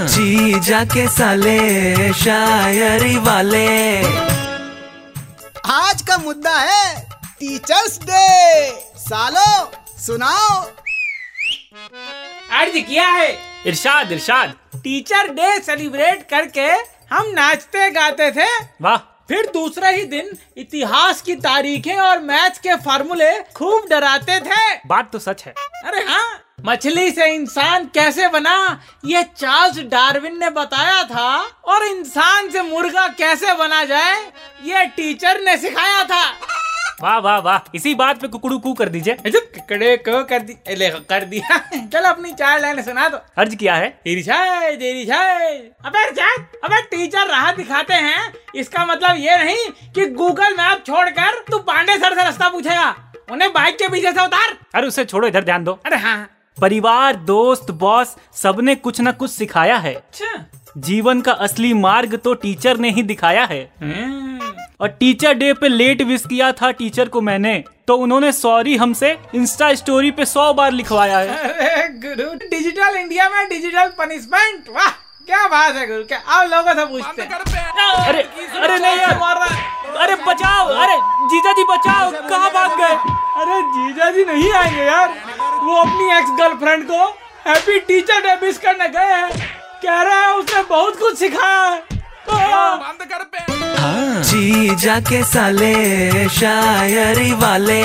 जीजा के साले शायरी वाले। आज का मुद्दा है टीचर्स डे। सालो सुनाओ। अर्ज़ किया है। इरशाद इरशाद टीचर डे सेलिब्रेट करके हम नाचते गाते थे। वाह। फिर दूसरे ही दिन इतिहास की तारीखें और मैथ्स के फार्मूले खूब डराते थे। बात तो सच है। अरे हाँ मछली से इंसान कैसे बना ये चार्ल्स डार्विन ने बताया था। और इंसान से मुर्गा कैसे बना जाए ये टीचर ने सिखाया था। वाह वाह वाह इसी बात पे कुकड़ू कू कर दीजिए। अजब कड़े को कर दी ले कर दिया। चलो अपनी चार लाइन सुना दो। अर्ज़ किया है। इरिशाद इरिशाद अबे इरशाद अबे टीचर राह दिखाते हैं। इसका मतलब ये नहीं कि गूगल मैप छोड़कर तू पांडे सर से रास्ता पूछेगा। उन्हें बाइक के पीछे से उतार। अरे उसे छोड़ो इधर ध्यान दो। अरे हाँ परिवार दोस्त बॉस सबने कुछ न कुछ सिखाया है। अच्छा। जीवन का असली मार्ग तो टीचर ने ही दिखाया है। हम्म, और टीचर डे पे लेट विश किया था टीचर को मैंने तो उन्होंने सॉरी हमसे इंस्टा स्टोरी पे सौ बार लिखवाया है। गुरु डिजिटल इंडिया में डिजिटल पनिशमेंट वाह क्या बात है गुरु क्या आप लोगों से पूछते हैं। अरे अरे नहीं यार मार रहा है। अरे बचाओ अरे जीजा जी बचाओ कहाँ भाग गए? अरे जीजा जी नहीं आएँगे यार। वो अपनी एक्स गर्लफ्रेंड को हैप्पी टीचर डे विश करने गए हैं। कह रहे हैं उसने बहुत कुछ सिखाया है। बंद कर हाँ। जी जाके साले शायरी वाले।